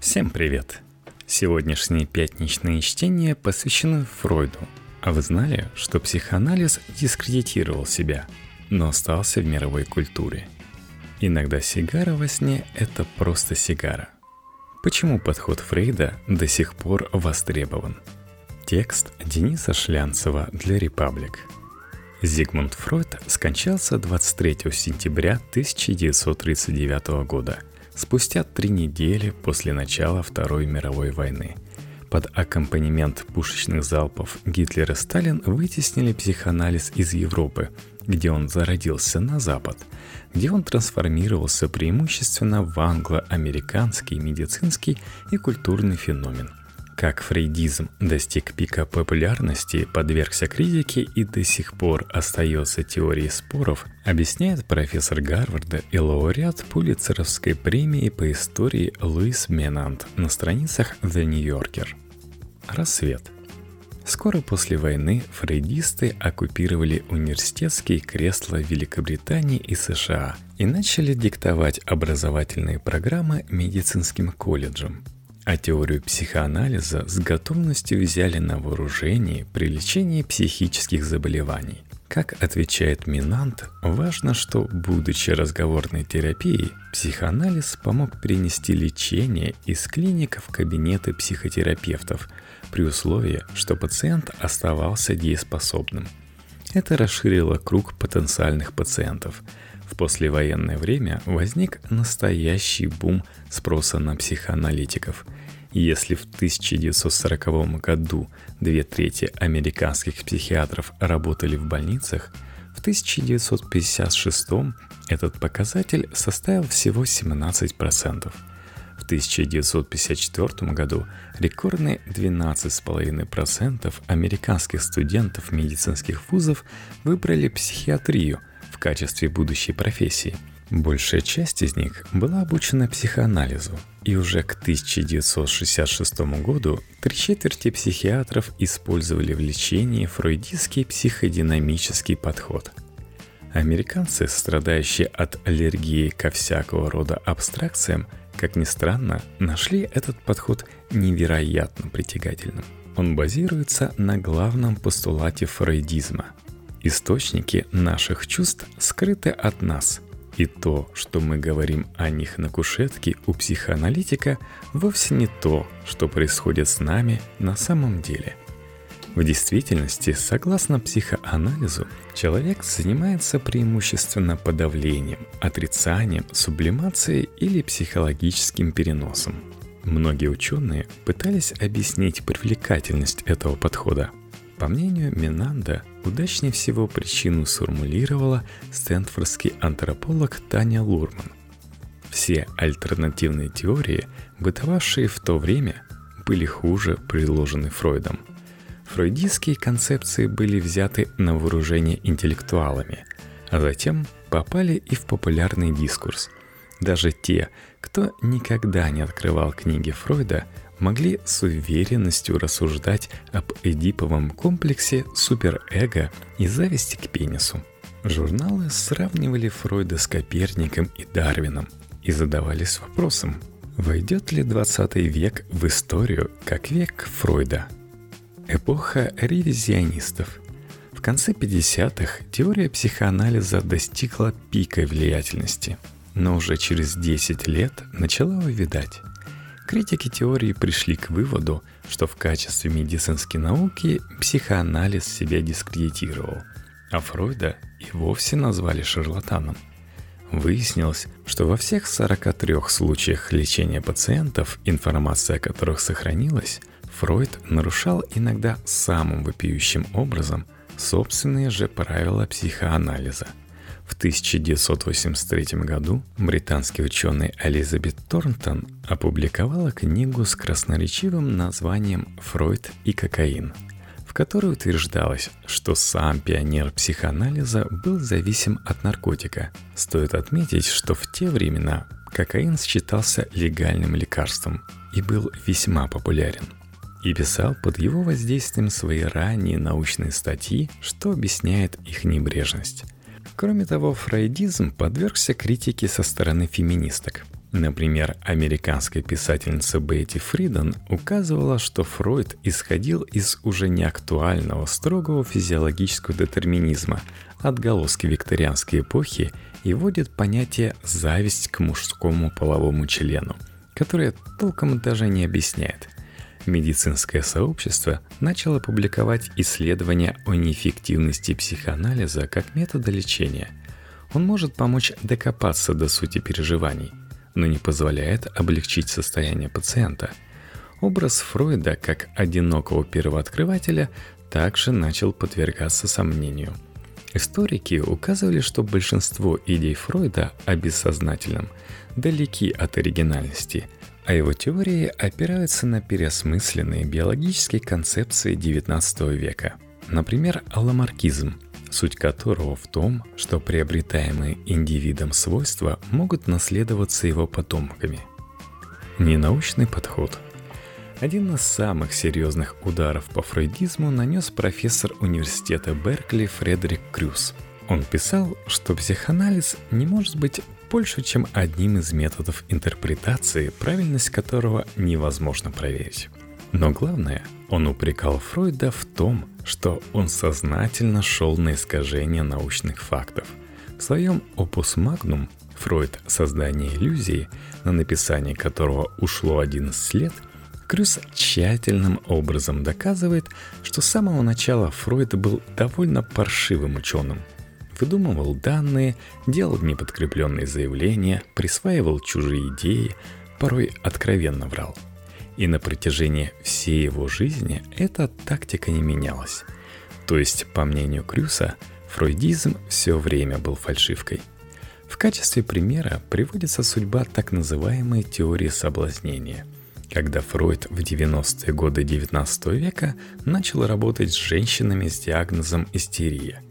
Всем привет! Сегодняшние пятничные чтения посвящены Фройду. А вы знали, что психоанализ дискредитировал себя, но остался в мировой культуре? Иногда сигара во сне – это просто сигара. Почему подход Фрейда до сих пор востребован? Текст Дениса Шлянцева для «Репаблик». Зигмунд Фройд скончался 23 сентября 1939 года, спустя три недели после начала Второй мировой войны. Под аккомпанемент пушечных залпов Гитлер и Сталин вытеснили психоанализ из Европы, где он зародился на Запад, где он трансформировался преимущественно в англо-американский медицинский и культурный феномен – как фрейдизм достиг пика популярности, подвергся критике и до сих пор остается теорией споров, объясняет профессор Гарварда и лауреат Пулицеровской премии по истории Луис Менант на страницах The New Yorker. Рассвет. Скоро после войны фрейдисты оккупировали университетские кресла Великобритании и США и начали диктовать образовательные программы медицинским колледжам – а теорию психоанализа с готовностью взяли на вооружение при лечении психических заболеваний. Как отвечает Минант, важно, что, будучи разговорной терапией, психоанализ помог перенести лечение из клиник в кабинеты психотерапевтов, при условии, что пациент оставался дееспособным. Это расширило круг потенциальных пациентов – в послевоенное время возник настоящий бум спроса на психоаналитиков. Если в 1940 году две трети американских психиатров работали в больницах, в 1956 этот показатель составил всего 17%. В 1954 году рекордные 12,5% американских студентов медицинских вузов выбрали психиатрию – качестве будущей профессии. Большая часть из них была обучена психоанализу, и уже к 1966 году три четверти психиатров использовали в лечении фрейдистский психодинамический подход. Американцы, страдающие от аллергии ко всякого рода абстракциям, как ни странно, нашли этот подход невероятно притягательным. Он базируется на главном постулате фрейдизма – Источники наших чувств скрыты от нас, и то, что мы говорим о них на кушетке у психоаналитика, вовсе не то, что происходит с нами на самом деле. В действительности, согласно психоанализу, человек занимается преимущественно подавлением, отрицанием, сублимацией или психологическим переносом. Многие ученые пытались объяснить привлекательность этого подхода – по мнению Минанда, удачнее всего причину сформулировала стэнфордский антрополог Таня Лурман. Все альтернативные теории, бытовавшие в то время, были хуже предложены Фройдом. Фройдистские концепции были взяты на вооружение интеллектуалами, а затем попали и в популярный дискурс. Даже те, кто никогда не открывал книги Фройда, могли с уверенностью рассуждать об эдиповом комплексе суперэго и зависти к пенису. Журналы сравнивали Фройда с Коперником и Дарвином и задавались вопросом, войдет ли 20 век в историю как век Фройда. Эпоха ревизионистов. В конце 50-х теория психоанализа достигла пика влиятельности, но уже через 10 лет начала увядать. Критики теории пришли к выводу, что в качестве медицинской науки психоанализ себя дискредитировал, а Фройда и вовсе назвали шарлатаном. Выяснилось, что во всех 43 случаях лечения пациентов, информация о которых сохранилась, Фройд нарушал иногда самым вопиющим образом собственные же правила психоанализа – в 1983 году британский ученый Элизабет Торнтон опубликовала книгу с красноречивым названием «Фройд и кокаин», в которой утверждалось, что сам пионер психоанализа был зависим от наркотика. Стоит отметить, что в те времена кокаин считался легальным лекарством и был весьма популярен. И писал под его воздействием свои ранние научные статьи, что объясняет их небрежность. Кроме того, фрейдизм подвергся критике со стороны феминисток. Например, американская писательница Бетти Фриден указывала, что Фройд исходил из уже неактуального строгого физиологического детерминизма, отголоски викторианской эпохи и вводит понятие «зависть к мужскому половому члену», которое толком даже не объясняет. Медицинское сообщество начало публиковать исследования о неэффективности психоанализа как метода лечения. Он может помочь докопаться до сути переживаний, но не позволяет облегчить состояние пациента. Образ Фройда как одинокого первооткрывателя также начал подвергаться сомнению. Историки указывали, что большинство идей Фройда о бессознательном далеки от оригинальности, а его теории опираются на переосмысленные биологические концепции XIX века. Например, ламаркизм – суть которого в том, что приобретаемые индивидом свойства могут наследоваться его потомками. Ненаучный подход. Один из самых серьезных ударов по фрейдизму нанес профессор университета Беркли Фредерик Крюс. Он писал, что психоанализ не может быть больше, чем одним из методов интерпретации, правильность которого невозможно проверить. Но главное, он упрекал Фройда в том, что он сознательно шел на искажение научных фактов. В своем «Opus Magnum» Фройд «Создание иллюзии», на написание которого ушло 11 лет, Крюс тщательным образом доказывает, что с самого начала Фройд был довольно паршивым ученым. Выдумывал данные, делал неподкрепленные заявления, присваивал чужие идеи, порой откровенно врал – и на протяжении всей его жизни эта тактика не менялась. То есть, по мнению Крюса, фройдизм все время был фальшивкой. В качестве примера приводится судьба так называемой теории соблазнения, когда Фройд в 90-е годы 19 века начал работать с женщинами с диагнозом истерия –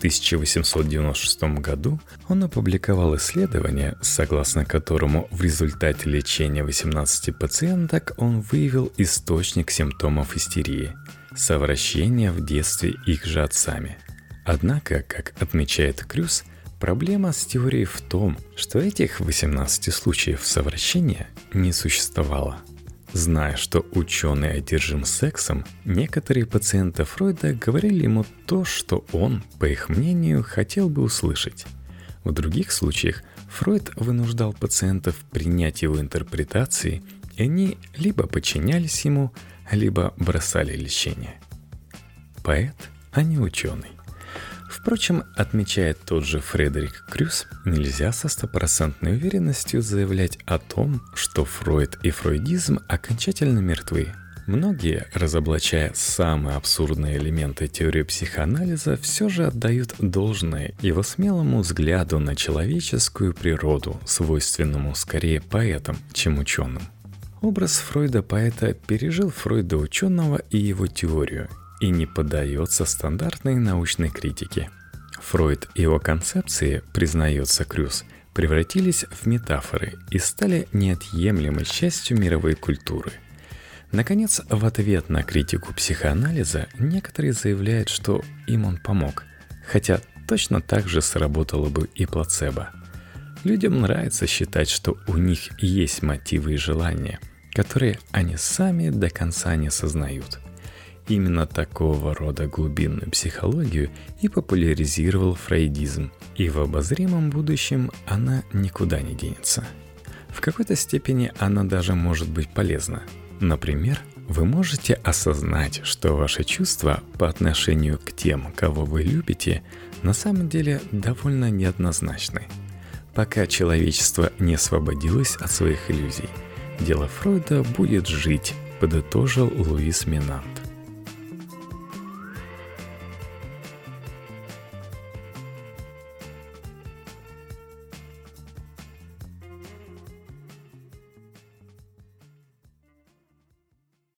1896 году он опубликовал исследование, согласно которому в результате лечения 18 пациенток он выявил источник симптомов истерии – совращение в детстве их же отцами. Однако, как отмечает Крюс, проблема с теорией в том, что этих 18 случаев совращения не существовало – Зная, что ученый одержим сексом, некоторые пациенты Фройда говорили ему то, что он, по их мнению, хотел бы услышать. В других случаях Фройд вынуждал пациентов принять его интерпретации, и они либо подчинялись ему, либо бросали лечение. Поэт, а не ученый. Впрочем, отмечает тот же Фредерик Крюс, нельзя со стопроцентной уверенностью заявлять о том, что Фройд и фройдизм окончательно мертвы. Многие, разоблачая самые абсурдные элементы теории психоанализа, все же отдают должное его смелому взгляду на человеческую природу, свойственному скорее поэтам, чем ученым. Образ Фройда поэта пережил Фройда ученого и его теорию, и не поддается стандартной научной критике. Фройд и его концепции, признается Крюс, превратились в метафоры и стали неотъемлемой частью мировой культуры. Наконец, в ответ на критику психоанализа некоторые заявляют, что им он помог, хотя точно так же сработало бы и плацебо. Людям нравится считать, что у них есть мотивы и желания, которые они сами до конца не сознают – Именно такого рода глубинную психологию и популяризировал фрейдизм, и в обозримом будущем она никуда не денется. В какой-то степени она даже может быть полезна. Например, вы можете осознать, что ваши чувства по отношению к тем, кого вы любите, на самом деле довольно неоднозначны. Пока человечество не освободилось от своих иллюзий, дело Фройда будет жить, подытожил Луис Минант.